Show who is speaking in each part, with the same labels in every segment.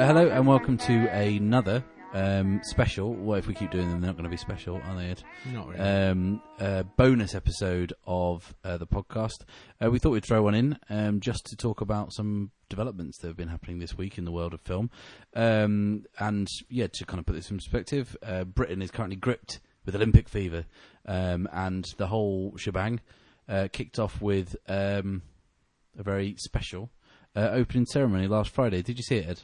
Speaker 1: Uh, hello and welcome to another um, special. Well, if we keep doing them, they're not going to be special, are they, Ed?
Speaker 2: Not really.
Speaker 1: Um, uh, bonus episode of uh, the podcast. Uh, we thought we'd throw one in um, just to talk about some developments that have been happening this week in the world of film. Um, and yeah, to kind of put this in perspective, uh, Britain is currently gripped with Olympic fever, um, and the whole shebang uh, kicked off with um, a very special uh, opening ceremony last Friday. Did you see it, Ed?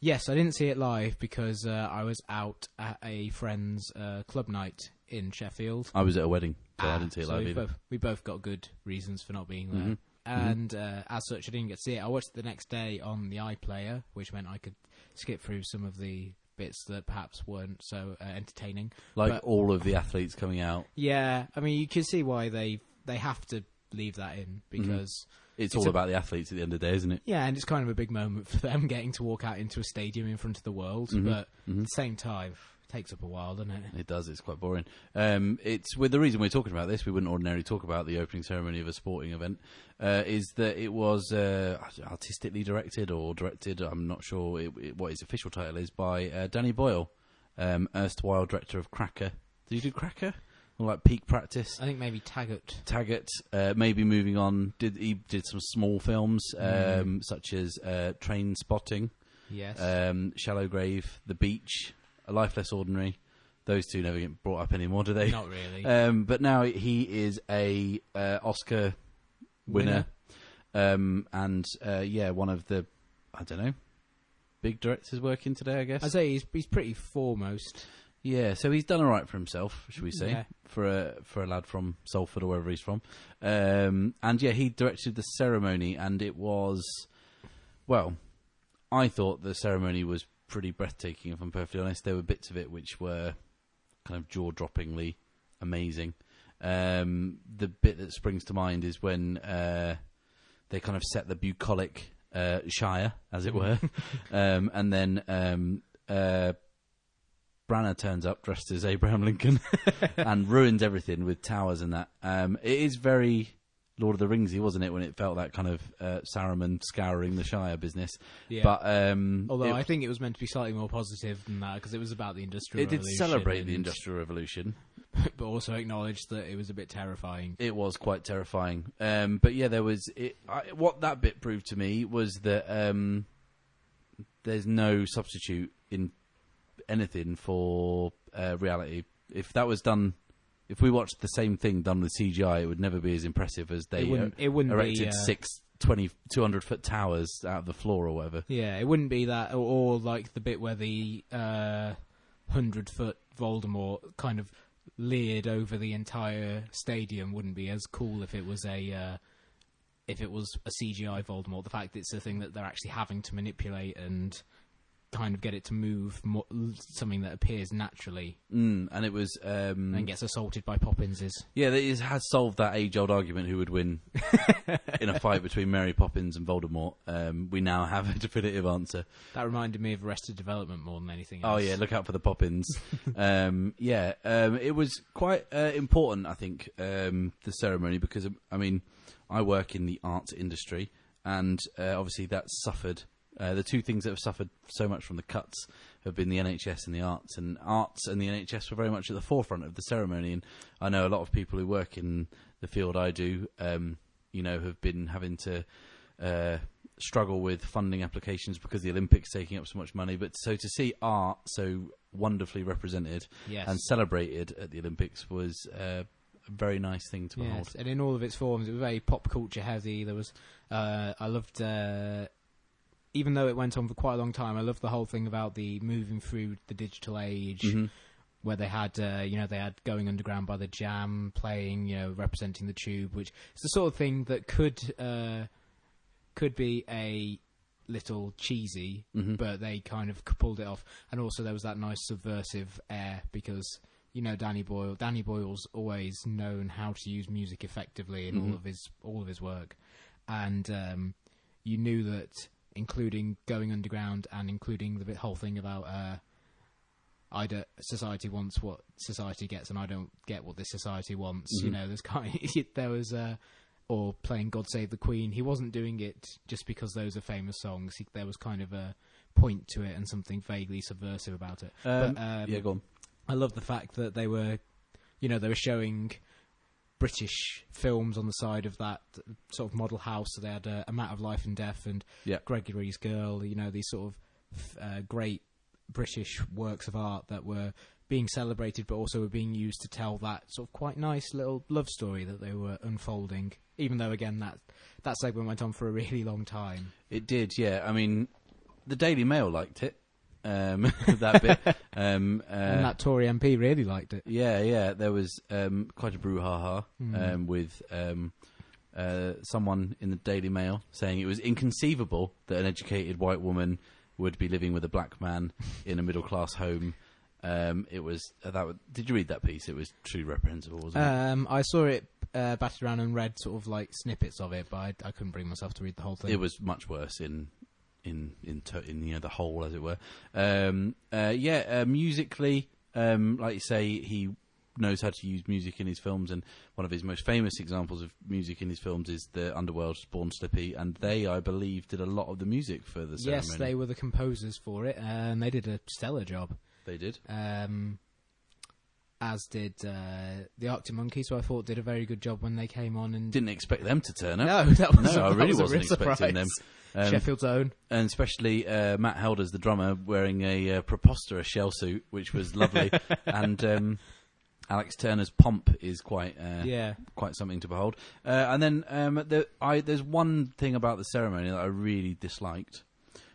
Speaker 2: Yes, I didn't see it live because uh, I was out at a friend's uh, club night in Sheffield.
Speaker 1: I was at a wedding, so I
Speaker 2: Ah,
Speaker 1: didn't see it
Speaker 2: so
Speaker 1: live
Speaker 2: we
Speaker 1: either.
Speaker 2: both, we both got good reasons for not being there.
Speaker 1: Mhm.
Speaker 2: And uh, as such, I didn't get to see it. I watched it the next day on the iPlayer, which meant I could skip through some of the bits that perhaps weren't so uh, entertaining.
Speaker 1: Like
Speaker 2: but-
Speaker 1: all of the athletes coming out.
Speaker 2: Yeah, I mean, you can see why they they have to leave that in
Speaker 1: Mm-hmm.
Speaker 2: because
Speaker 1: It's,
Speaker 2: It's
Speaker 1: all
Speaker 2: a-
Speaker 1: about the athletes at the end of the day, isn't it?
Speaker 2: yeah, and it's kind of a big moment for them getting to walk out into a stadium in front of the world.
Speaker 1: Mhm.
Speaker 2: But at
Speaker 1: Mhm.
Speaker 2: the same time, it takes up a while, doesn't it?
Speaker 1: It does. It's quite boring. Um, it's with the reason we're talking about this. We wouldn't ordinarily talk about the opening ceremony of a sporting event. Uh, is that it was uh, artistically directed or directed? I'm not sure it, it, what his official title is by uh, Danny Boyle, um, erstwhile director of Cracker. Did you do Cracker? Like Peak Practice?
Speaker 2: I think maybe Taggart.
Speaker 1: Taggart, uh, maybe moving on. Did he did some small films um,
Speaker 2: Mm.
Speaker 1: such as uh, Trainspotting,
Speaker 2: Yes.
Speaker 1: um, Shallow Grave, The Beach, A Life Less Ordinary. Those two never get brought up anymore, do they?
Speaker 2: Not really.
Speaker 1: Um, but now he is a uh, Oscar winner, Um, and uh, yeah, one of the I don't know big directors working today, I guess.
Speaker 2: I say he's he's pretty foremost.
Speaker 1: Yeah, so he's done all right for himself, should we say,
Speaker 2: Yeah.
Speaker 1: for a for a lad from Salford or wherever he's from. Um, and yeah, he directed the ceremony, and it was well. I thought the ceremony was pretty breathtaking. If I'm perfectly honest, there were bits of it which were kind of jaw-droppingly amazing. Um, the bit that springs to mind is when uh, they kind of set the bucolic uh, shire, as it were, um, and then um, uh, Branagh turns up dressed as Abraham Lincoln and ruins everything with towers and that. Um, it is very Lord of the Ringsy, wasn't it, when it felt that kind of uh, Saruman scouring the Shire business?
Speaker 2: Yeah.
Speaker 1: But um,
Speaker 2: Although
Speaker 1: it,
Speaker 2: I think it was meant to be slightly more positive than that because it was about the industrial.
Speaker 1: it did celebrate the Industrial Revolution.
Speaker 2: but also acknowledged that it was a bit terrifying.
Speaker 1: It was quite terrifying. Um, but yeah, there was it, I, what that bit proved to me was that um, there's no substitute in anything for uh, reality. If that was done, if we watched the same thing done with CGI, it would never be as impressive as they
Speaker 2: it wouldn't.
Speaker 1: uh,
Speaker 2: It wouldn't
Speaker 1: erected
Speaker 2: be uh,
Speaker 1: six 20, 200 foot towers out of the floor or whatever.
Speaker 2: Yeah, it wouldn't be that, or, or like the bit where the uh, hundred foot Voldemort kind of leered over the entire stadium. Wouldn't be as cool if it was a uh, if it was a CGI Voldemort. The fact that it's a thing that they're actually having to manipulate and kind of get it to move, more, something that appears naturally
Speaker 1: Mm, and it was um,
Speaker 2: and gets assaulted by Poppins's.
Speaker 1: Yeah, it has solved that age-old argument who would win in a fight between Mary Poppins and Voldemort. Um, we now have a definitive answer.
Speaker 2: That reminded me of Arrested Development more than anything
Speaker 1: Oh yeah, look out for the Poppins. um, yeah, um, it was quite uh, important, I think, um, the ceremony because I mean, I work in the arts industry, and uh, obviously that's suffered. Uh, the two things that have suffered so much from the cuts have been the NHS and the arts, and arts and the NHS were very much at the forefront of the ceremony. And I know a lot of people who work in the field I do, um, you know, have been having to uh, struggle with funding applications because the Olympics taking up so much money. But so to see art so wonderfully represented
Speaker 2: Yes.
Speaker 1: and celebrated at the Olympics was uh, a very nice thing to behold.
Speaker 2: Yes, and in all of its forms, it was very pop culture heavy. There was, uh, I loved, uh, even though it went on for quite a long time, I loved the whole thing about the moving through the digital age,
Speaker 1: Mhm.
Speaker 2: where they had, uh, you know, they had going underground by the Jam playing, you know, representing the Tube, which is the sort of thing that could, uh, could be a little cheesy,
Speaker 1: Mhm.
Speaker 2: but they kind of pulled it off. And also there was that nice subversive air because you know Danny Boyle. Danny Boyle's always known how to use music effectively in all
Speaker 1: Mhm.
Speaker 2: of his all of his work, and um, you knew that including going underground and including the whole thing about. Uh, I don't, society wants what society gets, and I don't get what this society wants. You
Speaker 1: Mhm.
Speaker 2: know, there's kind there was uh, or playing "God Save the Queen." He wasn't doing it just because those are famous songs. He, there was kind of a point to it and something vaguely subversive about it.
Speaker 1: Um,
Speaker 2: but um,
Speaker 1: yeah, go on.
Speaker 2: I love the fact that they were, you know, they were showing British films on the side of that sort of model house. So they had uh, A Matter of Life and Death and
Speaker 1: Yeah.
Speaker 2: Gregory's Girl. You know, these sort of uh, great British works of art that were being celebrated, but also were being used to tell that sort of quite nice little love story that they were unfolding. Even though, again, that that segment went on for a really long time.
Speaker 1: It did, yeah. I mean, the Daily Mail liked it. Um, that bit. Um, uh,
Speaker 2: and that Tory MP really liked it.
Speaker 1: Yeah, yeah. There was um, quite a brouhaha
Speaker 2: Mm.
Speaker 1: um, with um, uh, someone in the Daily Mail saying it was inconceivable that an educated white woman would be living with a black man in a middle class home. Um, it was uh, that. Was, did you read that piece? It was truly reprehensible, wasn't it?
Speaker 2: Um, I saw it uh, batted around and read sort of like snippets of it, but I, I couldn't bring myself to read the whole thing.
Speaker 1: It was much worse in in in, to, in you know the whole, as it were. Um, uh, yeah, uh, musically, um, like you say, he knows how to use music in his films, and one of his most famous examples of music in his films is the Underworld Born Slippy, and they, I believe, did a lot of the music for the ceremony.
Speaker 2: yes, they were the composers for it, and they did a stellar job.
Speaker 1: they did.
Speaker 2: Um, as did uh, the Arctic Monkeys, who I thought did a very good job when they came on. And
Speaker 1: Didn't expect them to turn up.
Speaker 2: no, that was
Speaker 1: No, I really
Speaker 2: was
Speaker 1: wasn't expecting
Speaker 2: surprise.
Speaker 1: them. Um,
Speaker 2: Sheffield's own.
Speaker 1: and especially uh, Matt Helders, the drummer, wearing a uh, preposterous shell suit, which was lovely. and um, Alex Turner's pomp is quite uh,
Speaker 2: yeah,
Speaker 1: quite something to behold. Uh, and then um, the, I, there's one thing about the ceremony that I really disliked,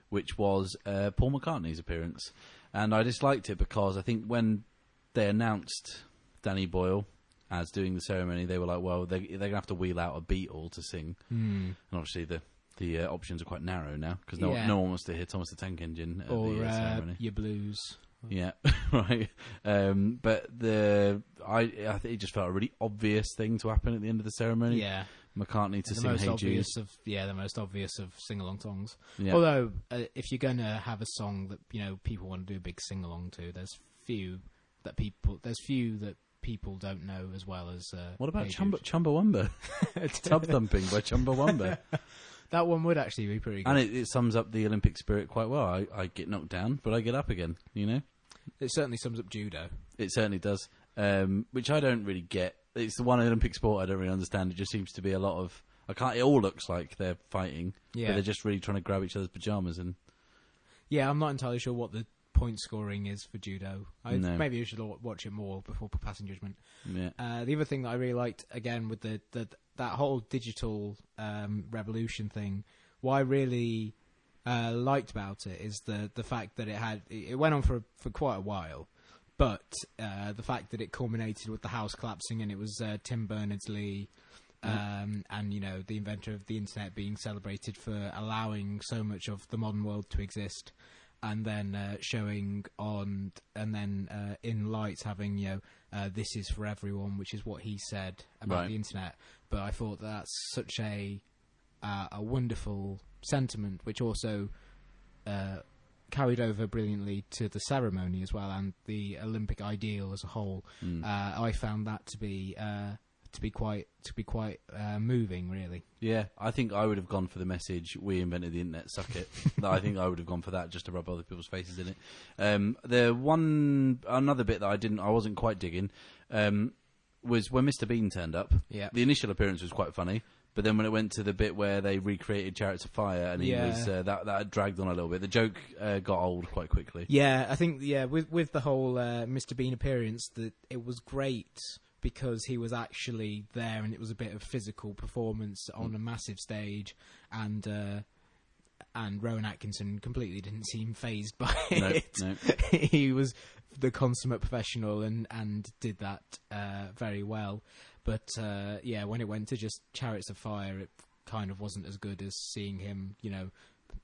Speaker 1: which was uh, Paul McCartney's appearance, and I disliked it because I think when they announced Danny Boyle as doing the ceremony, they were like, "Well, they, they're gonna have to wheel out a Beatle to sing,"
Speaker 2: Hmm.
Speaker 1: and obviously the the uh, options are quite narrow now because no,
Speaker 2: Yeah.
Speaker 1: no one wants to hear Thomas the Tank Engine at
Speaker 2: or
Speaker 1: the uh,
Speaker 2: uh,
Speaker 1: ceremony.
Speaker 2: your blues.
Speaker 1: Yeah, right. Um, but the I I think it just felt a really obvious thing to happen at the end of the ceremony.
Speaker 2: Yeah,
Speaker 1: McCartney to
Speaker 2: the
Speaker 1: sing
Speaker 2: most
Speaker 1: "Hey Jude."
Speaker 2: of yeah, the most obvious of sing along songs.
Speaker 1: Yeah.
Speaker 2: Although, uh, if you're going to have a song that you know people want to do a big sing along to, there's few that people there's few that people don't know as well as. Uh,
Speaker 1: what about Chumba, Chumbawamba? Tub thumping by Chumbawamba.
Speaker 2: that one would actually be pretty good.
Speaker 1: and it, it sums up the Olympic spirit quite well. I, I get knocked down, but I get up again. You know,
Speaker 2: It certainly sums up judo.
Speaker 1: it certainly does. Um, which I don't really get. It's the one Olympic sport I don't really understand. It just seems to be a lot of. I can't. It all looks like they're fighting, but
Speaker 2: Yeah,
Speaker 1: they're just really trying to grab each other's pajamas and
Speaker 2: yeah. I'm not entirely sure what the point scoring is for judo. I,
Speaker 1: No.
Speaker 2: Maybe you should watch it more before passing judgment.
Speaker 1: yeah.
Speaker 2: Uh, the other thing that I really liked, again, with the, the that whole digital um, revolution thing, what I really uh, liked about it is the the fact that it had it went on for for quite a while, but uh, the fact that it culminated with the house collapsing and it was uh, Tim Berners Lee. Um, and you know the inventor of the internet being celebrated for allowing so much of the modern world to exist, and then uh, showing on and then uh, in lights having you know uh, this is for everyone, which is what he said about
Speaker 1: Right.
Speaker 2: the internet. But I thought that's such a uh, a wonderful sentiment, which also uh, carried over brilliantly to the ceremony as well, and the Olympic ideal as a whole.
Speaker 1: Mm.
Speaker 2: Uh, I found that to be uh, to be quite to be quite uh, moving, really.
Speaker 1: Yeah, I think I would have gone for the message "We invented the internet, suck it." I think I would have gone for that just to rub other people's faces in it. Um, the one another bit that I didn't, I wasn't quite digging, um, was when Mr. Bean turned up.
Speaker 2: Yeah.
Speaker 1: The initial appearance was quite funny, but then when it went to the bit where they recreated Chariots of Fire and he
Speaker 2: Yeah.
Speaker 1: was uh, that that dragged on a little bit. The joke uh, got old quite quickly.
Speaker 2: Yeah, I think yeah with with the whole uh, Mr Bean appearance that it was great because he was actually there and it was a bit of physical performance on a massive stage and uh, and Rowan Atkinson completely didn't seem phased by
Speaker 1: No,
Speaker 2: it.
Speaker 1: no.
Speaker 2: he was the consummate professional and and did that uh, very well. But uh, yeah, when it went to just Chariots of Fire, it kind of wasn't as good as seeing him, you know,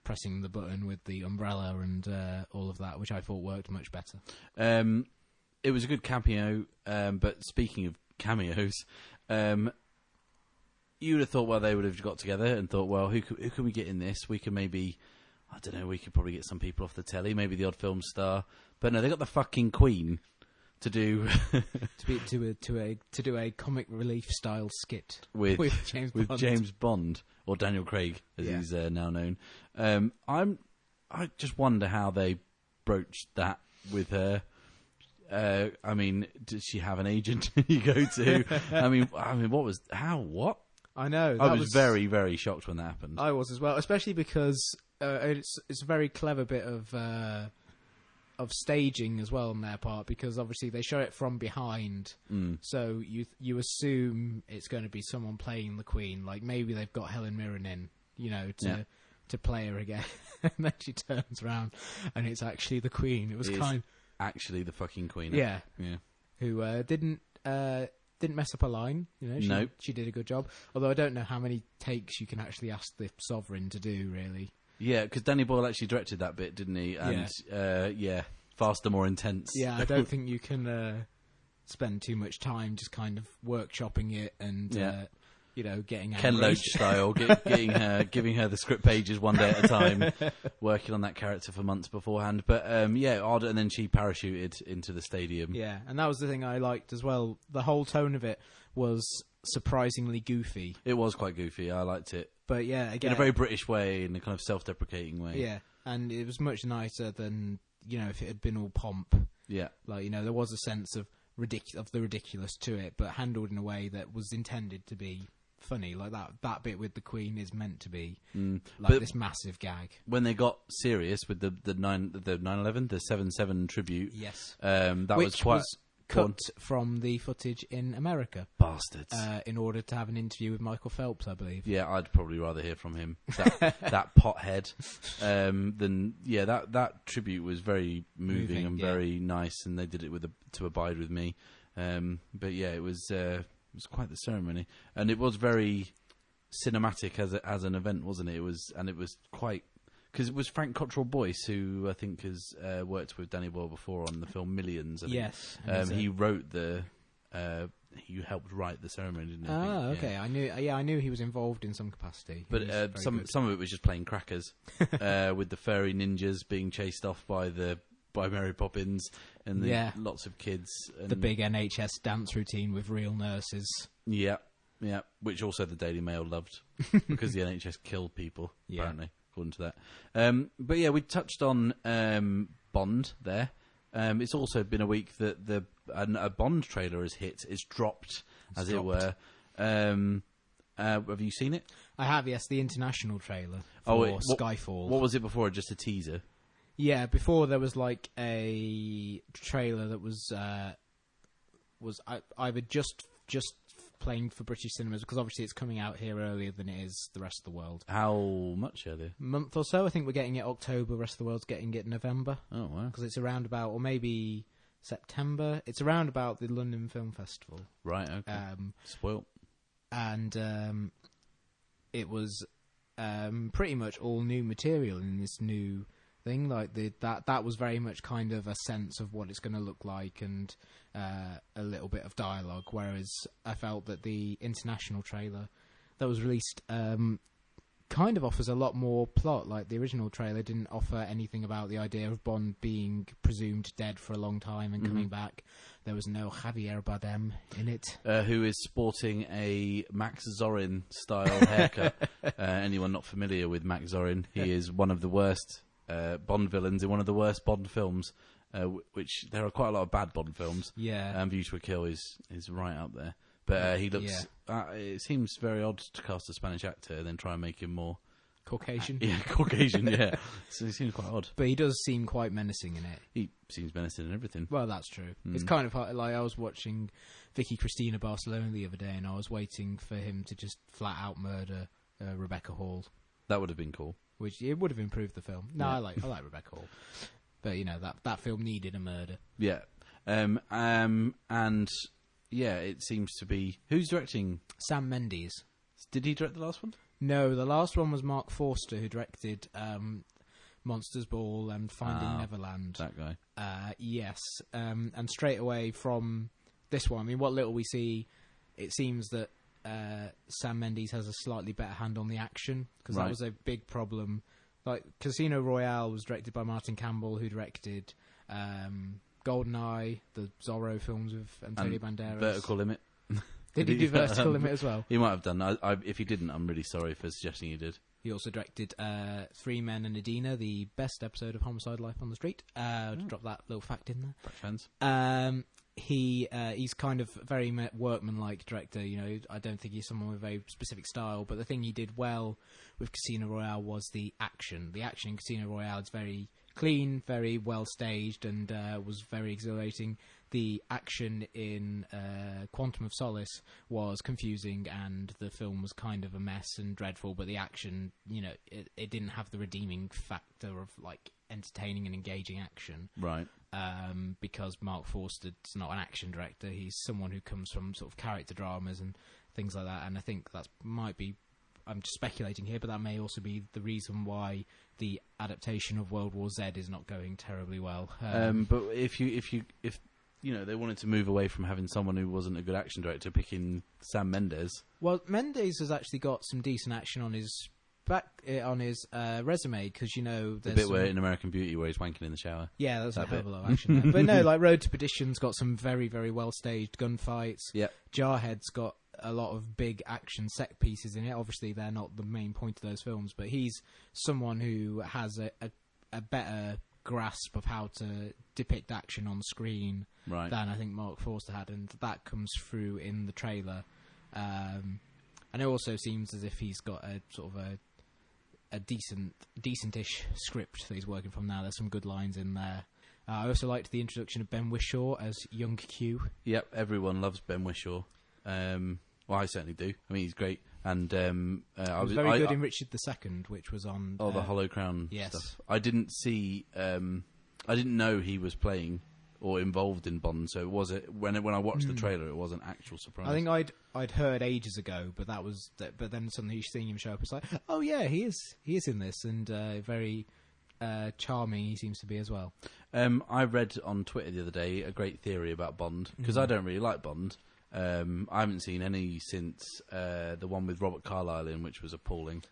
Speaker 2: pressing the button with the umbrella and uh, all of that, which I thought worked much better.
Speaker 1: Um, it was a good cameo, um, but speaking of cameos, um, you would have thought, well, they would have got together and thought, well, who could, who can we get in this? We can maybe, I don't know, we could probably get some people off the telly, maybe the odd film star. But no, they got the fucking Queen to do
Speaker 2: to be to a to a to do a comic relief style skit
Speaker 1: with
Speaker 2: with James
Speaker 1: with
Speaker 2: Bond.
Speaker 1: James Bond or Daniel Craig, as
Speaker 2: Yeah.
Speaker 1: he's uh, now known. Um, I'm I just wonder how they broached that with her. Uh, I mean, did she have an agent you go to? I mean, I mean, what was how what?
Speaker 2: I know.
Speaker 1: I
Speaker 2: that
Speaker 1: was, very very shocked when that happened.
Speaker 2: I was as well, especially because uh, it's it's a very clever bit of uh, of staging as well on their part because obviously they show it from behind,
Speaker 1: Mm.
Speaker 2: so you you assume it's going to be someone playing the Queen, like maybe they've got Helen Mirren in, you know, to
Speaker 1: Yeah.
Speaker 2: to play her again, and then she turns around and it's actually the Queen. It was
Speaker 1: It is. Actually, the fucking queen.
Speaker 2: yeah,
Speaker 1: yeah.
Speaker 2: who uh, didn't. Uh, didn't mess up a line, you know. She,
Speaker 1: No.
Speaker 2: she did a good job. Although I don't know how many takes you can actually ask the sovereign to do. Really,
Speaker 1: Yeah, because Danny Boyle actually directed that bit, didn't he? And yeah, uh, yeah faster, more intense.
Speaker 2: Yeah, I don't think you can uh, spend too much time just kind of workshopping it and
Speaker 1: Yeah.
Speaker 2: uh, you know getting
Speaker 1: Ken
Speaker 2: angry.
Speaker 1: Loach style, get, getting her, giving her the script pages one day at a time, working on that character for months beforehand. But um, yeah, odd. And then she parachuted into the stadium.
Speaker 2: Yeah, and that was the thing I liked as well. The whole tone of it was surprisingly goofy,
Speaker 1: It was quite goofy. I liked it
Speaker 2: but yeah, again,
Speaker 1: in a very British way, in a kind of self-deprecating way.
Speaker 2: yeah, and it was much nicer than you know if it had been all pomp.
Speaker 1: yeah,
Speaker 2: Like you know, there was a sense of ridic- of the ridiculous to it, but handled in a way that was intended to be funny. Like that that bit with the Queen is meant to be
Speaker 1: Mm.
Speaker 2: like
Speaker 1: But-
Speaker 2: this massive gag.
Speaker 1: When they got serious with the the nine the nine eleven the seven seven tribute,
Speaker 2: Yes.
Speaker 1: um, that
Speaker 2: Which
Speaker 1: was quite
Speaker 2: was cut from the footage in America
Speaker 1: bastards.
Speaker 2: uh, in order to have an interview with Michael Phelps, I believe.
Speaker 1: Yeah, I'd probably rather hear from him. That, that pothead. Um, than yeah, that that tribute was very moving,
Speaker 2: Moving,
Speaker 1: and
Speaker 2: yeah.
Speaker 1: very nice, and they did it with a, to abide with me. Um, but yeah, it was uh, was quite the ceremony, and it was very cinematic as a, as an event, wasn't it? It was, and it was quite because it was Frank Cottrell Boyce who I think has uh, worked with Danny Boyle before on the film Millions. I.
Speaker 2: Yes.
Speaker 1: um, he wrote the. Uh, he helped write the ceremony, didn't he? I
Speaker 2: Ah,
Speaker 1: think? Yeah.
Speaker 2: okay. I knew. Yeah, I knew he was involved in some capacity. He
Speaker 1: But uh, some
Speaker 2: good.
Speaker 1: some of it was just playing crackers, uh, with the furry ninjas being chased off by the by Mary Poppins and the
Speaker 2: Yeah.
Speaker 1: lots of kids. And
Speaker 2: the big NHS dance routine with real nurses.
Speaker 1: yeah, yeah, which also the Daily Mail loved because the NHS killed people
Speaker 2: Yeah.
Speaker 1: apparently, according to that. Um, but yeah, we touched on um, Bond there. Um, it's also been a week that the an, a Bond trailer has hit. It's dropped, as
Speaker 2: dropped.
Speaker 1: it were. Um, uh, have you seen it?
Speaker 2: I have, yes, the international trailer for
Speaker 1: Oh, wait, what-
Speaker 2: Skyfall.
Speaker 1: What was it before? Just a teaser.
Speaker 2: Yeah, before there was like a trailer that was uh, was I- either just just playing for British cinemas because obviously it's coming out here earlier than it is the rest of the world.
Speaker 1: How much earlier?
Speaker 2: Month or so, I think we're getting it October. Rest of the world's getting it November
Speaker 1: Oh wow!
Speaker 2: because it's around about or maybe September. It's around about the London Film Festival.
Speaker 1: Right. Okay.
Speaker 2: Um,
Speaker 1: Spoilt.
Speaker 2: and um, it was um, pretty much all new material in this new thing. Like the, that, that was very much kind of a sense of what it's going to look like, and uh, a little bit of dialogue. Whereas I felt that the international trailer that was released um, kind of offers a lot more plot. Like the original trailer didn't offer anything about the idea of Bond being presumed dead for a long time and coming
Speaker 1: Mhm.
Speaker 2: back. There was no Javier Bardem in it.
Speaker 1: Uh, who is sporting a Max Zorin style haircut? uh, anyone not familiar with Max Zorin? He is one of the worst uh, Bond villains in one of the worst Bond films. Uh, w- which there are quite a lot of bad Bond films.
Speaker 2: Yeah.
Speaker 1: and View to a Kill is is right up there. But uh, he looks. Uh, it seems very odd to cast a Spanish actor and then try and make him more.
Speaker 2: Caucasian.
Speaker 1: Yeah, Caucasian. yeah, so he seems quite odd.
Speaker 2: But he does seem quite menacing in it.
Speaker 1: He seems menacing and everything.
Speaker 2: Well, that's true. It's
Speaker 1: Mm.
Speaker 2: kind of hard, like I was watching Vicky Cristina Barcelona the other day, and I was waiting for him to just flat out murder uh, Rebecca Hall,
Speaker 1: That would have been cool.
Speaker 2: Which it would have improved the film. No,
Speaker 1: Yeah.
Speaker 2: I like I like Rebecca Hall, but you know that that film needed a murder.
Speaker 1: Yeah. Um, um, and yeah, it seems to be. Who's directing?
Speaker 2: Sam Mendes.
Speaker 1: Did he direct the last one?
Speaker 2: No, the last one was Marc Forster, who directed um, Monsters Ball and Finding
Speaker 1: Ah.
Speaker 2: Neverland.
Speaker 1: That guy.
Speaker 2: Uh, yes, um, and straight away from this one, I mean, what little we see, it seems that uh, Sam Mendes has a slightly better hand on the action because
Speaker 1: Right.
Speaker 2: that was a big problem. Like Casino Royale was directed by Martin Campbell, who directed um, Goldeneye, the Zorro films with Antonio Banderas.
Speaker 1: Vertical Limit.
Speaker 2: Did he do Vertical Limit as well?
Speaker 1: He might have done. I, I, if he didn't, I'm really sorry for suggesting he did.
Speaker 2: He also directed uh, Three Men and Adena, the best episode of Homicide: Life on the Street. Uh,
Speaker 1: Oh.
Speaker 2: Drop that little fact in there.
Speaker 1: Back fans.
Speaker 2: Um, he uh, he's kind of very workmanlike director. You know, I don't think he's someone with a very specific style. But the thing he did well with Casino Royale was the action. The action in Casino Royale is very clean, very well staged, and uh, was very exhilarating. The action in uh, Quantum of Solace was confusing, and the film was kind of a mess and dreadful. But the action, you know, it, it didn't have the redeeming factor of like entertaining and engaging action
Speaker 1: Right.
Speaker 2: um, because Marc Forster's not an action director. He's someone who comes from sort of character dramas and things like that. And I think that might be. I'm just speculating here, but that may also be the reason why the adaptation of World War Z is not going terribly well.
Speaker 1: Um, but if you if you if you know they wanted to move away from having someone who wasn't a good action director, picking Sam Mendes.
Speaker 2: well, Mendes has actually got some decent action on his back uh, on his uh, resume because you know
Speaker 1: The bit
Speaker 2: some-
Speaker 1: where in American Beauty where he's wanking in the shower.
Speaker 2: Yeah, that's a
Speaker 1: That
Speaker 2: hell of a lot of action there. But no, like Road to Perdition's got some very, very well staged gunfights.
Speaker 1: Yep.
Speaker 2: Jarhead's got a lot of big action set pieces in it. Obviously, they're not the main point of those films, but he's someone who has a, a, a better grasp of how to depict action on screen
Speaker 1: Right.
Speaker 2: than I think Marc Forster had, and that comes through in the trailer. Um, and it also seems as if he's got a sort of a a decent, decentish script that he's working from now. There's some good lines in there. Uh, I also liked the introduction of Ben Whishaw as young Q.
Speaker 1: Yep. Everyone loves Ben Whishaw. Um, well, I certainly do. I mean, he's great. And um, uh, I
Speaker 2: was very
Speaker 1: I,
Speaker 2: good
Speaker 1: I-
Speaker 2: in Richard II, which was on.
Speaker 1: Oh, the
Speaker 2: uh,
Speaker 1: Hollow Crown
Speaker 2: yes.
Speaker 1: stuff. I didn't see. Um, I didn't know he was playing or involved in Bond. So it was it when when I watched the
Speaker 2: Mm.
Speaker 1: trailer, it was an actual surprise.
Speaker 2: I think I'd I'd heard ages ago, but that was that, but then suddenly seeing him show up, it's like, oh yeah, he is he is in this, and uh, very uh, charming he seems to be as well.
Speaker 1: Um, I read on Twitter the other day a great theory about Bond because I
Speaker 2: Mhm.
Speaker 1: don't really like Bond. Um, I haven't seen any since uh, the one with Robert Carlyle in, which was appalling.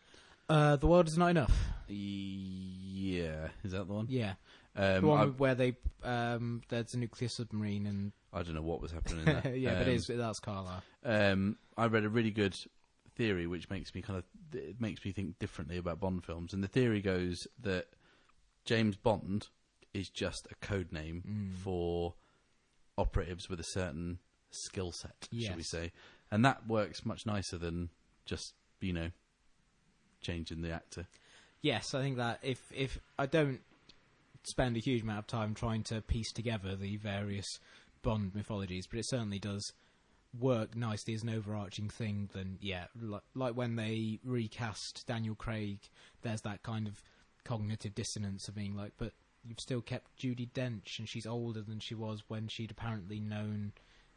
Speaker 2: Uh, the world is not enough.
Speaker 1: Yeah, is that the one?
Speaker 2: Yeah,
Speaker 1: Um,
Speaker 2: the one
Speaker 1: I,
Speaker 2: where they um, there's a nuclear submarine and
Speaker 1: I don't know what was happening in that.
Speaker 2: yeah, but
Speaker 1: Um,
Speaker 2: it is that's Carla.
Speaker 1: um, I read a really good theory which makes me kind of it makes me think differently about Bond films. And the theory goes that James Bond is just a code name
Speaker 2: Mm.
Speaker 1: for operatives with a certain skill set, shall we say? And that works much nicer than just you know changing the actor.
Speaker 2: Yes, I think that if if I don't spend a huge amount of time trying to piece together the various Bond mythologies, but it certainly does work nicely as an overarching thing. Then yeah, like, like when they recast Daniel Craig, there's that kind of cognitive dissonance of being like, but you've still kept Judi Dench, and she's older than she was when she'd apparently known.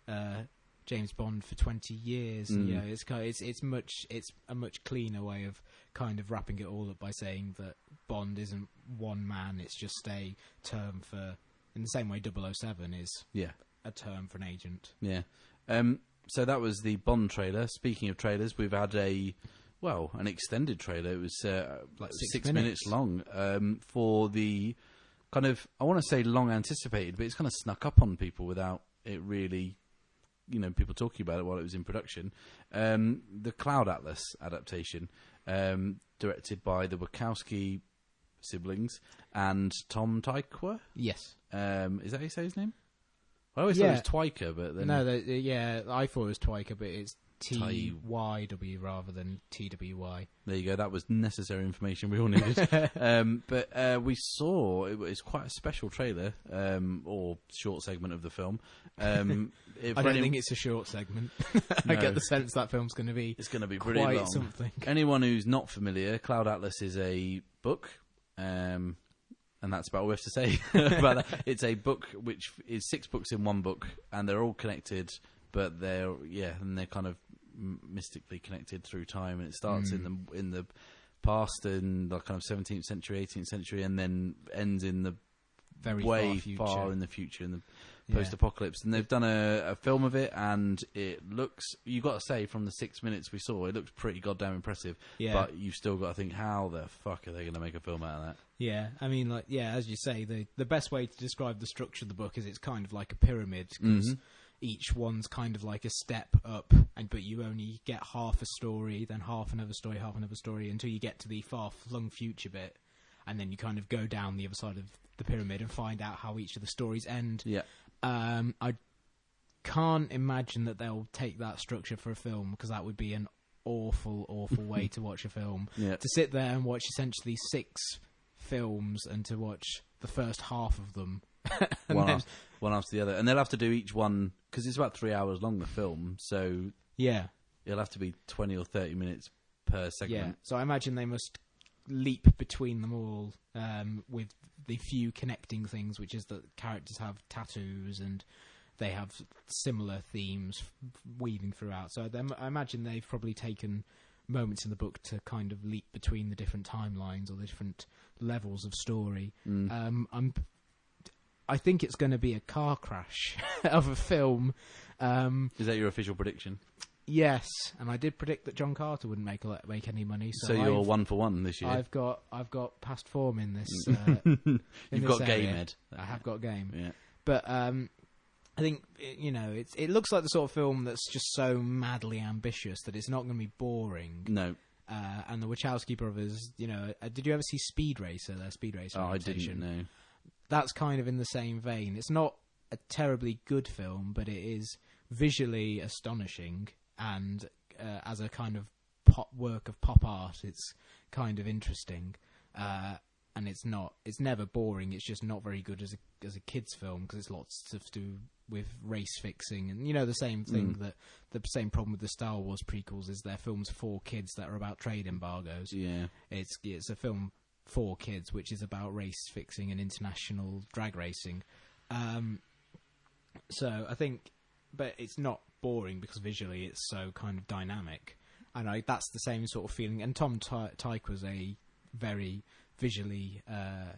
Speaker 2: Uh, James Bond for twenty years.
Speaker 1: Mm.
Speaker 2: You know, it's kind it's it's much it's a much cleaner way of kind of wrapping it all up by saying that Bond isn't one man; it's just a term for. In the same way, 007 is
Speaker 1: Yeah,
Speaker 2: a term for an agent.
Speaker 1: yeah. Um, so that was the Bond trailer. Speaking of trailers, we've had a well, an extended trailer. It was uh,
Speaker 2: Like
Speaker 1: six,
Speaker 2: six
Speaker 1: minutes.
Speaker 2: minutes.
Speaker 1: long um, for the kind of I want to say long anticipated, but it's kind of snuck up on people without it really, you know, people talking about it while it was in production. Um, the Cloud Atlas adaptation, um, directed by the Wachowski siblings and Tom Tykwer.
Speaker 2: Yes.
Speaker 1: Um, is that how you say his name? I always
Speaker 2: Yeah.
Speaker 1: thought it was Twyker, but then
Speaker 2: no, the, the- yeah, I thought it was Twyker, but it's T Y W rather than T W Y.
Speaker 1: There you go. That was necessary information we all needed. um, but uh, we saw it was quite a special trailer um, or short segment of the film. Um,
Speaker 2: I don't
Speaker 1: any-
Speaker 2: think it's a short segment. I
Speaker 1: No.
Speaker 2: get the sense that film's going to be
Speaker 1: it's going to be pretty
Speaker 2: quite
Speaker 1: long.
Speaker 2: something.
Speaker 1: Anyone who's not familiar, Cloud Atlas is a book. Um, and that's about all we have to say about that. It's a book which is six books in one book, and they're all connected, but they're yeah, and they're kind of mystically connected through time. And it starts in
Speaker 2: Mm.
Speaker 1: the in the past, in the kind of seventeenth century, eighteenth century, and then ends in the
Speaker 2: Very
Speaker 1: way
Speaker 2: far
Speaker 1: far in the future, in the
Speaker 2: Yeah.
Speaker 1: post-apocalypse. And they've done a, a film of it, and it looks—you've got to say, from the six minutes we saw, it looks pretty goddamn impressive.
Speaker 2: Yeah.
Speaker 1: But you've still got to think, how the fuck are they going to make a film out of that?
Speaker 2: Yeah, I mean, like, yeah, as you say, the the best way to describe the structure of the book is it's kind of like a pyramid because
Speaker 1: Mhm.
Speaker 2: Each one's kind of like a step up, and but you only get half a story, then half another story, half another story, until you get to the far flung future bit, and then you kind of go down the other side of the pyramid and find out how each of the stories end.
Speaker 1: Yeah.
Speaker 2: Um, I can't imagine that they'll take that structure for a film because that would be an awful, awful way to watch a film.
Speaker 1: Yeah.
Speaker 2: To sit there and watch essentially six films and to watch the first half of them. and
Speaker 1: one,
Speaker 2: then-
Speaker 1: one after the other, and they'll have to do each one because it's about three hours long. The film, so
Speaker 2: yeah,
Speaker 1: it'll have to be twenty or thirty minutes per segment. yeah.
Speaker 2: So I imagine they must leap between them all um, with the few connecting things, which is that characters have tattoos and they have similar themes weaving throughout. So I imagine they've probably taken moments in the book to kind of leap between the different timelines or the different levels of story.
Speaker 1: Mm.
Speaker 2: Um, I'm, I think it's going to be a car crash of a film. Um,
Speaker 1: Is that your official prediction?
Speaker 2: yes, and I did predict that John Carter wouldn't make a, make any money. So,
Speaker 1: So, you're
Speaker 2: I've,
Speaker 1: one for one this year.
Speaker 2: I've got I've got past form in this. Uh, in
Speaker 1: You've
Speaker 2: this
Speaker 1: got game
Speaker 2: area.
Speaker 1: head.
Speaker 2: I have got game,
Speaker 1: Yeah.
Speaker 2: but um, I think it- you know it's it looks like the sort of film that's just so madly ambitious that it's not going to be boring.
Speaker 1: No,
Speaker 2: Uh, and the Wachowski brothers, you know, uh, did you ever see Speed Racer? Their Speed Racer.
Speaker 1: oh, I
Speaker 2: adaptation?
Speaker 1: didn't know.
Speaker 2: That's kind of in the same vein. It's not a terribly good film, but it is visually astonishing, and uh, as a kind of pop work of pop art, it's kind of interesting. Uh, and it's not. It's never boring. It's just not very good as a as a kids film because it's lots to do with race fixing and you know the same thing
Speaker 1: Mm.
Speaker 2: that the same problem with the Star Wars prequels is they're films for kids that are about trade embargoes.
Speaker 1: Yeah.
Speaker 2: It's it's a film for kids, which is about race fixing and international drag racing. Um, so I think, but it's not boring because visually it's so kind of dynamic, and I that's the same sort of feeling. And Tom Ty- Tykwer a very visually uh,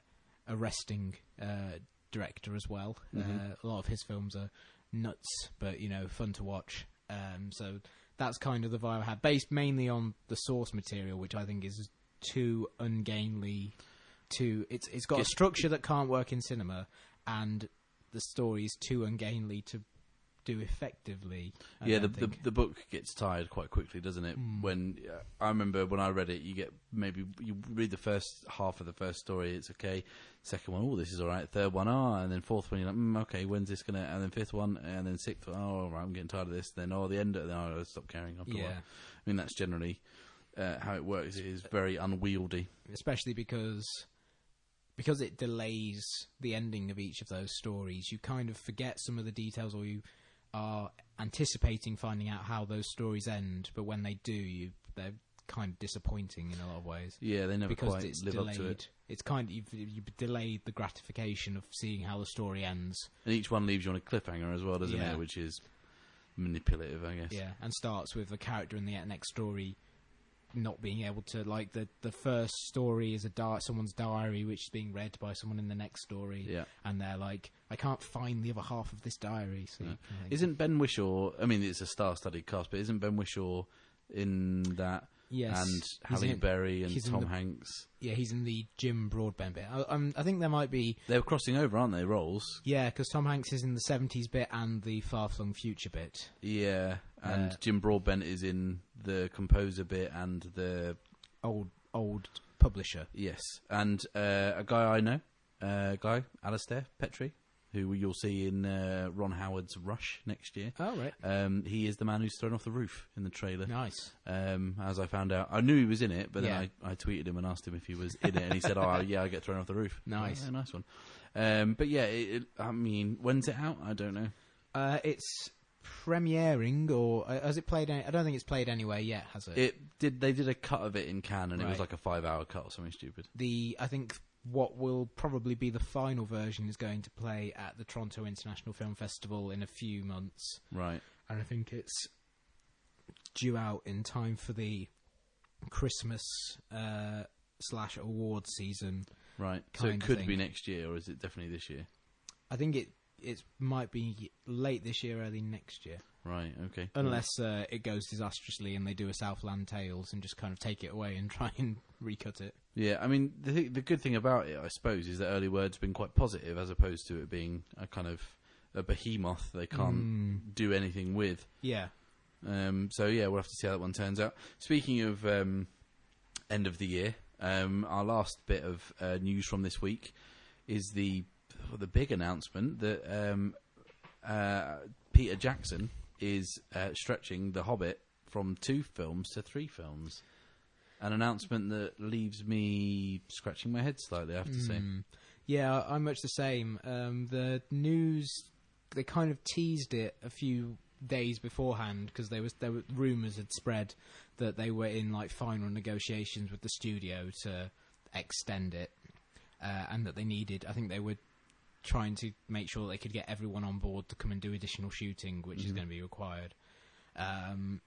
Speaker 2: arresting uh, director as well.
Speaker 1: Mhm.
Speaker 2: Uh, a lot of his films are nuts, but you know, fun to watch. Um, so that's kind of the vibe I had, based mainly on the source material, which I think is too ungainly. Too, it's it's got a structure that can't work in cinema, and the story is too ungainly to do effectively. I
Speaker 1: yeah, the, the the book gets tired quite quickly, doesn't it?
Speaker 2: Mm.
Speaker 1: When uh, I remember when I read it, you get maybe you read the first half of the first story, it's okay. Second one, oh, this is all right. Third one, oh, and then fourth one, you're like, mm, okay, when's this gonna? And then fifth one, and then sixth one, oh, all right, I'm getting tired of this. Then oh, the end, then oh, I stop caring after a
Speaker 2: yeah,
Speaker 1: while. I mean, that's generally uh, how it works. It is very unwieldy.
Speaker 2: especially because because it delays the ending of each of those stories. You kind of forget some of the details, or you are anticipating finding out how those stories end. But when they do, you they're kind of disappointing in a lot of ways
Speaker 1: Yeah, they never
Speaker 2: because
Speaker 1: quite
Speaker 2: it's
Speaker 1: live
Speaker 2: delayed.
Speaker 1: up to it.
Speaker 2: It's kind of you've, you've delayed the gratification of seeing how the story ends.
Speaker 1: And each one leaves you on a cliffhanger as well, doesn't
Speaker 2: Yeah.
Speaker 1: it? Which is manipulative, I guess.
Speaker 2: Yeah, and starts with the character in the next story not being able to like the the first story is a di- someone's diary which is being read by someone in the next story
Speaker 1: Yeah.
Speaker 2: and they're like I can't find the other half of this diary so
Speaker 1: Yeah. Isn't Ben Whishaw? I mean, it's a star-studded cast, but isn't Ben Whishaw in that?
Speaker 2: yes
Speaker 1: and Halle
Speaker 2: in-
Speaker 1: Berry and Tom
Speaker 2: the-
Speaker 1: Hanks.
Speaker 2: yeah he's in the Jim Broadbent bit I, um, I think there might be
Speaker 1: They're crossing over, aren't they? Roles.
Speaker 2: yeah because Tom Hanks is in the 70s bit and the far flung future bit
Speaker 1: Yeah, and
Speaker 2: Uh,
Speaker 1: Jim Broadbent is in the composer bit and the
Speaker 2: old old publisher
Speaker 1: yes, and uh, a guy I know, uh, guy Alastair Petrie, who you'll see in uh, Ron Howard's Rush next year.
Speaker 2: oh right
Speaker 1: Um, he is the man who's thrown off the roof in the trailer.
Speaker 2: nice
Speaker 1: Um, as I found out, I knew he was in it, but
Speaker 2: Yeah.
Speaker 1: then I, I tweeted him and asked him if he was in it, and he said, "Oh, yeah, I get thrown off the roof."
Speaker 2: Nice.
Speaker 1: Oh, yeah, nice one. Um, but yeah, it, it, I mean, when's it out? I don't know.
Speaker 2: uh, it's premiering or uh, has it played any, I don't think it's played anywhere yet has it
Speaker 1: It did. They did a cut of it in Cannes, and it was
Speaker 2: Right.
Speaker 1: like a five-hour cut or something stupid.
Speaker 2: the I think what will probably be the final version is going to play at the Toronto International Film Festival in a few months,
Speaker 1: Right.
Speaker 2: and I think it's due out in time for the Christmas uh, slash award season.
Speaker 1: Right. So
Speaker 2: Kind
Speaker 1: it
Speaker 2: of
Speaker 1: could
Speaker 2: thing.
Speaker 1: be next year, or is it definitely this year?
Speaker 2: I think it it might be late this year, early next year,
Speaker 1: Right. Okay.
Speaker 2: unless uh, it goes disastrously and they do a Southland Tales and just kind of take it away and try and recut it.
Speaker 1: Yeah. I mean, the th- the good thing about it, I suppose, is that early word's been quite positive, as opposed to it being a kind of a behemoth they can't
Speaker 2: Mm.
Speaker 1: do anything with.
Speaker 2: Yeah.
Speaker 1: Um, so yeah, we'll have to see how that one turns out. Speaking of um, end of the year, um, our last bit of uh, news from this week is the the big announcement that um, uh, Peter Jackson is uh, stretching The Hobbit from two films to three films. An announcement that leaves me scratching my head slightly. I have to say.
Speaker 2: Mm. Yeah, I'm much the same. Um, the news they kind of teased it a few days beforehand because there was there were rumors had spread that they were in like final negotiations with the studio to extend it, uh, and that they needed. I think they were trying to make sure they could get everyone on board to come and do additional shooting, which is
Speaker 1: Mhm.
Speaker 2: going to be required. Um,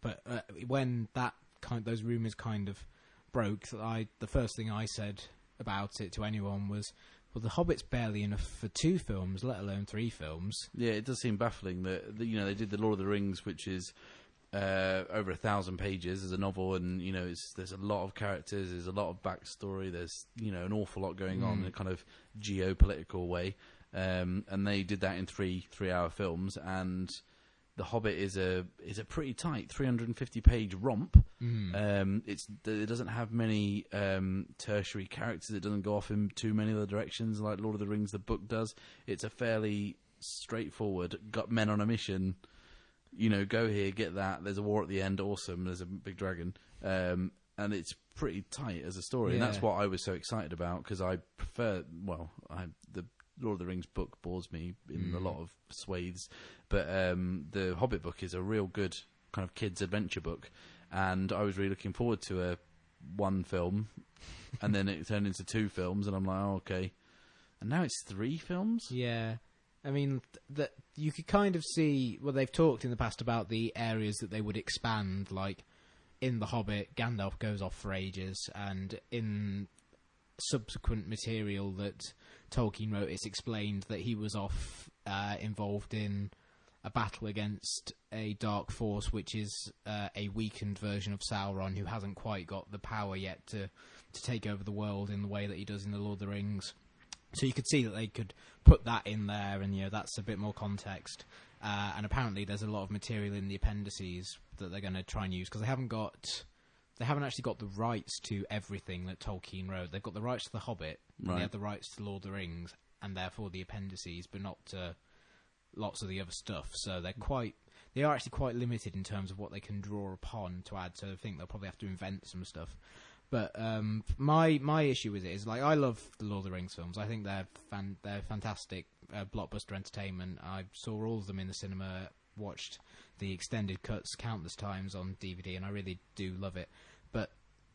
Speaker 2: but uh, when that kind those rumors kind of broke, I the first thing I said about it to anyone was, "Well, The Hobbit's barely enough for two films, let alone three films."
Speaker 1: Yeah, it does seem baffling that, that you know they did the Lord of the Rings, which is uh, over a thousand pages as a novel, and you know it's, there's a lot of characters, there's a lot of backstory, there's you know an awful lot going on
Speaker 2: Mm.
Speaker 1: in a kind of geopolitical way, um, and they did that in three three-hour films, and The Hobbit is a is a pretty tight 350 page romp.
Speaker 2: Mm.
Speaker 1: Um, it's it doesn't have many um, tertiary characters. It doesn't go off in too many other directions like Lord of the Rings, the book does. It's a fairly straightforward. Got men on a mission. You know, go here, get that. There's a war at the end. Awesome. There's a big dragon, um, and it's pretty tight as a story. And that's what I was so excited about because I prefer. Well, I, the Lord of the Rings book bores me in a
Speaker 2: Mm.
Speaker 1: lot of swathes, but um, the Hobbit book is a real good kind of kids adventure book and I was really looking forward to a one film, and then it turned into two films, and I'm like, oh, okay, and now it's three films.
Speaker 2: Yeah, I mean that you could kind of see. Well, they've talked in the past about the areas that they would expand. Like in the Hobbit, Gandalf goes off for ages, and in subsequent material that Tolkien wrote, it's explained that he was off uh, involved in a battle against a dark force, which is uh, a weakened version of Sauron, who hasn't quite got the power yet to to take over the world in the way that he does in the Lord of the Rings. So you could see that they could put that in there, and you know that's a bit more context. Uh, and apparently, there's a lot of material in the appendices that they're going to try and use because they haven't got, they haven't actually got the rights to everything that Tolkien wrote. They've got the rights to the Hobbit, and
Speaker 1: Right.
Speaker 2: they have the rights to Lord of the Rings, and therefore the appendices, but not to lots of the other stuff. So they're quite, they are actually quite limited in terms of what they can draw upon to add. So I think they'll probably have to invent some stuff. But um, my my issue with it is like I love the Lord of the Rings films. I think they're fan, they're fantastic uh, blockbuster entertainment. I saw all of them in the cinema, watched the extended cuts countless times on DVD, and I really do love it. But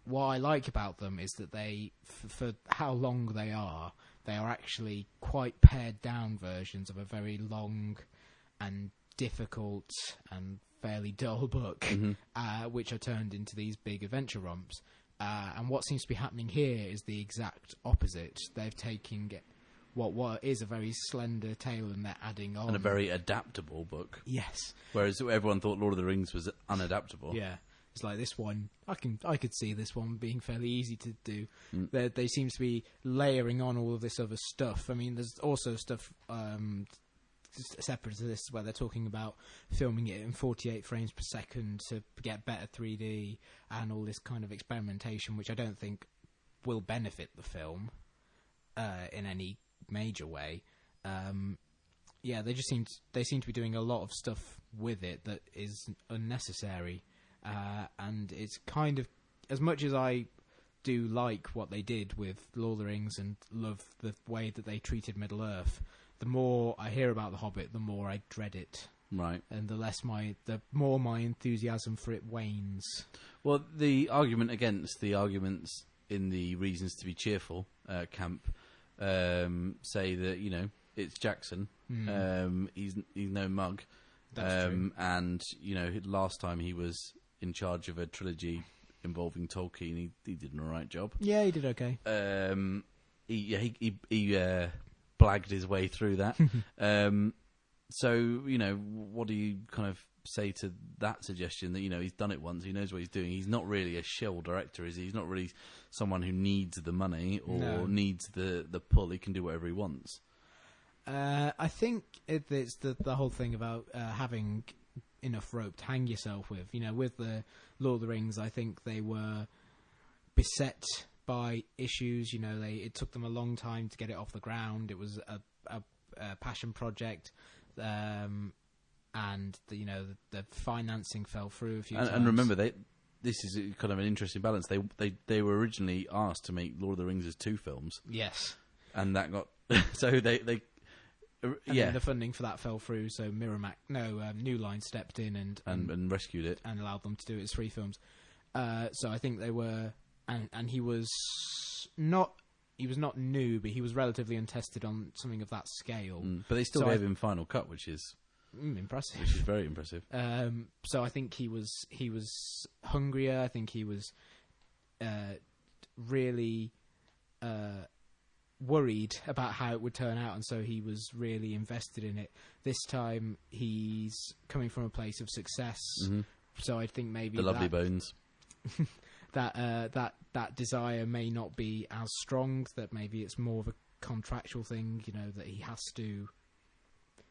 Speaker 2: what I like about them is that they, f- for how long they are, they are actually quite pared down versions of a very long and difficult and fairly dull book,
Speaker 1: Mhm.
Speaker 2: uh, which are turned into these big adventure romps. Uh, and what seems to be happening here is the exact opposite. They've taken what what is a very slender tale and they're adding on
Speaker 1: and a very adaptable book.
Speaker 2: yes,
Speaker 1: Whereas everyone thought Lord of the Rings was unadaptable.
Speaker 2: yeah. It's like this one. I can I could see this one being fairly easy to do.
Speaker 1: Mm.
Speaker 2: They they seem to be layering on all of this other stuff. I mean, there's also stuff um, separate to this where they're talking about filming it in 48 frames per second to get better 3D and all this kind of experimentation, which I don't think will benefit the film uh, in any major way. Um, yeah, they just seem to, they seem to be doing a lot of stuff with it that is unnecessary, uh, and it's kind of as much as I do like what they did with Lord of the Rings and love the way that they treated Middle Earth. The more I hear about the Hobbit, the more I dread it,
Speaker 1: Right.
Speaker 2: and the less my the more my enthusiasm for it wanes.
Speaker 1: Well, the argument against the arguments in the reasons to be cheerful uh, camp um, say that you know it's Jackson.
Speaker 2: Hmm,
Speaker 1: Um, he's he's no mug.
Speaker 2: that's true.
Speaker 1: um, and you know, last time he was in charge of a trilogy involving Tolkien, he, he did an alright job.
Speaker 2: Yeah, he did okay.
Speaker 1: Um, he yeah, he he, he uh, blagged his way through that. um, so you know, what do you kind of say to that suggestion that you know he's done it once, he knows what he's doing. He's not really a shill director, is he? He's not really someone who needs the money or
Speaker 2: No.
Speaker 1: needs the the pull. He can do whatever he wants.
Speaker 2: Uh, I think it, it's the the whole thing about uh, having enough rope to hang yourself with. You know, with the Lord of the Rings, I think they were beset by issues. You know, they it took them a long time to get it off the ground. It was a, a, a passion project, um, and the, you know the, the financing fell through a few
Speaker 1: And,
Speaker 2: times.
Speaker 1: and remember, they this is kind of an interesting balance. They they they were originally asked to make Lord of the Rings as two films,
Speaker 2: yes,
Speaker 1: and that got so they they uh,
Speaker 2: and
Speaker 1: yeah
Speaker 2: the funding for that fell through. So Miramax, no, um, New Line stepped in and
Speaker 1: and and rescued it.
Speaker 2: and allowed them to do it as three films. Uh, so I think they were, and and he was not he was not new, but he was relatively untested on something of that scale.
Speaker 1: Mm, but they still
Speaker 2: So I-
Speaker 1: gave him final cut, which is
Speaker 2: Mm, impressive.
Speaker 1: which is very impressive.
Speaker 2: Um, so I think he was he was hungrier. I think he was uh, really uh, worried about how it would turn out, and so he was really invested in it. This time he's coming from a place of success,
Speaker 1: Mhm.
Speaker 2: so I think maybe
Speaker 1: The lovely
Speaker 2: that,
Speaker 1: bones.
Speaker 2: that uh, that that desire may not be as strong. That maybe it's more of a contractual thing. You know that he has to.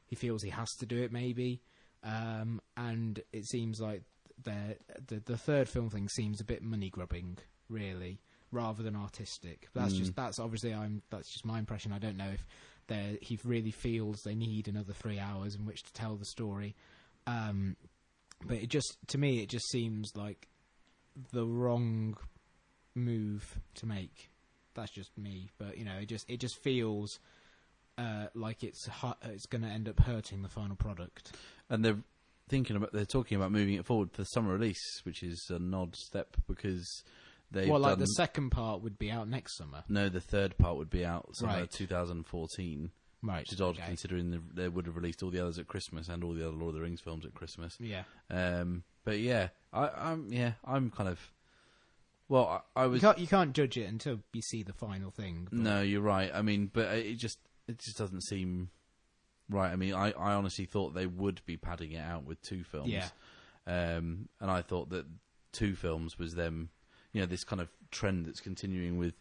Speaker 2: He feels he has to do it, maybe, um, and it seems like the the the third film thing seems a bit money grubbing, really, rather than artistic. But that's
Speaker 1: Mm.
Speaker 2: just that's obviously I'm that's just my impression. I don't know if they he really feels they need another three hours in which to tell the story. Um, but it just to me it just seems like the wrong move to make. That's just me, but you know, it just it just feels uh, like it's hu- it's going to end up hurting the final product.
Speaker 1: and they're thinking about they're talking about moving it forward for summer release, which is an odd step because they
Speaker 2: well, like
Speaker 1: done,
Speaker 2: the second part would be out next summer,
Speaker 1: no, the third part would be out summer
Speaker 2: Right.
Speaker 1: 2014,
Speaker 2: right?
Speaker 1: which is odd
Speaker 2: okay.
Speaker 1: considering the, they would have released all the others at Christmas and all the other Lord of the Rings films at Christmas.
Speaker 2: Yeah,
Speaker 1: Um, but yeah, I, I'm yeah, I'm kind of well, I, I
Speaker 2: you
Speaker 1: was
Speaker 2: can't you can't judge it until you see the final thing. but-
Speaker 1: no, you're right. I mean, but it just it just doesn't seem right. I mean, I, I honestly thought they would be padding it out with two films.
Speaker 2: Yeah.
Speaker 1: Um, and I thought that two films was them, you know, this kind of trend that's continuing with,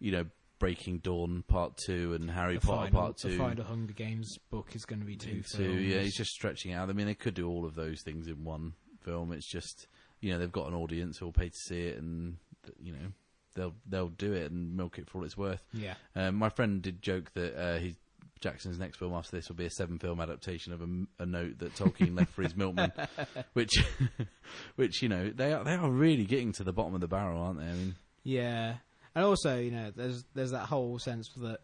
Speaker 1: you know, Breaking Dawn Part Two and Harry
Speaker 2: the
Speaker 1: Potter
Speaker 2: final,
Speaker 1: Part Two.
Speaker 2: the final Hunger Games book is going to be two
Speaker 1: Two,
Speaker 2: films.
Speaker 1: yeah, he's just stretching out. I mean, they could do all of those things in one film. It's just, you know, they've got an audience who'll pay to see it, and you know, they'll they'll do it and milk it for all it's worth.
Speaker 2: yeah.
Speaker 1: Um, my friend did joke that uh, he, Jackson's next film after this will be a seven-film adaptation of a, a note that Tolkien left for his milkman, which, which you know they are they are really getting to the bottom of the barrel, aren't they? I mean,
Speaker 2: Yeah, and also you know there's there's that whole sense that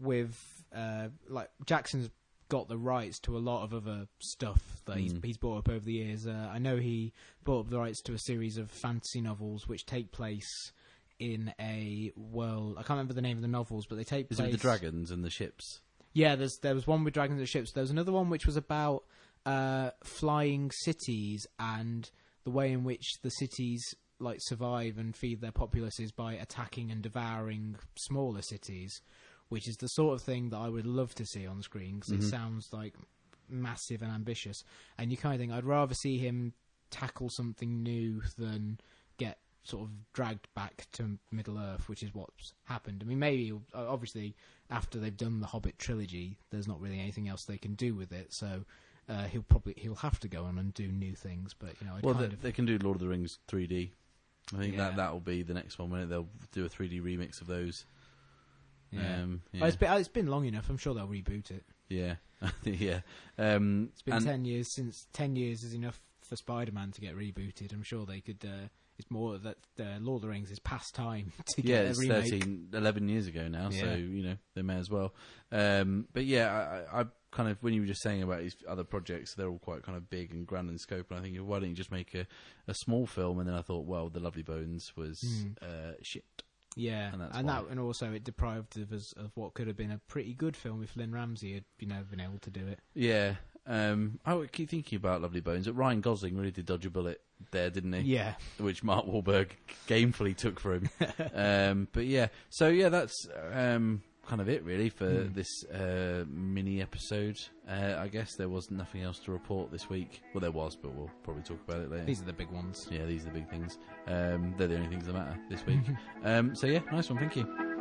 Speaker 2: with uh, like Jackson's got the rights to a lot of other stuff that he's
Speaker 1: Mm.
Speaker 2: he's brought up over the years. Uh, I know he bought up the rights to a series of fantasy novels which take place in a world. I can't remember the name of the novels, but they take
Speaker 1: is it
Speaker 2: place.
Speaker 1: with the dragons and the ships?
Speaker 2: Yeah, there's there was one with dragons and ships. There was another one which was about uh, flying cities and the way in which the cities like survive and feed their populaces by attacking and devouring smaller cities, which is the sort of thing that I would love to see on screen because
Speaker 1: Mhm.
Speaker 2: it sounds like massive and ambitious. And you kind of think I'd rather see him tackle something new than get sort of dragged back to Middle Earth, which is what's happened. I mean, maybe obviously after they've done the Hobbit trilogy, there's not really anything else they can do with it. So uh, he'll probably he'll have to go on and do new things. But you know, I'd
Speaker 1: well,
Speaker 2: kind
Speaker 1: they,
Speaker 2: of
Speaker 1: they can do Lord of the Rings 3D. I think
Speaker 2: Yeah.
Speaker 1: that that will be the next one. Won't it? They'll do a 3D remix of those.
Speaker 2: Yeah.
Speaker 1: Um,
Speaker 2: Oh,
Speaker 1: yeah.
Speaker 2: it's, been, it's been long enough. I'm sure they'll reboot it.
Speaker 1: yeah, yeah. Um,
Speaker 2: It's been
Speaker 1: and-
Speaker 2: ten years since ten years is enough for Spider-Man to get rebooted. I'm sure they could. Uh, it's more that uh, Lord of the Rings is past time to
Speaker 1: yeah, it's
Speaker 2: a remake.
Speaker 1: 13, 11 years ago now, so you know they may as well. Um, but yeah, I, I, kind of when you were just saying about his other projects, they're all quite kind of big and grand in scope, and I think why don't you just make a, a small film? And then I thought, well, The Lovely Bones was
Speaker 2: Mm.
Speaker 1: uh, shit.
Speaker 2: Yeah,
Speaker 1: And
Speaker 2: and, that, and also it deprived of us of what could have been a pretty good film if Lynne Ramsay had, you know, been able to do it.
Speaker 1: Yeah, um, I would keep thinking about Lovely Bones. But Ryan Gosling really did dodge a bullet there, didn't he?
Speaker 2: Yeah,
Speaker 1: which Mark Wahlberg gamefully took for him. um, but yeah, so yeah, that's um, kind of it really for
Speaker 2: Hmm.
Speaker 1: this uh, mini episode. Uh, I guess there was nothing else to report this week. Well, there was, but we'll probably talk about it later.
Speaker 2: these are the big ones.
Speaker 1: yeah, these are the big things. Um, they're the only things that matter this week. um, so yeah, nice one. Thank you.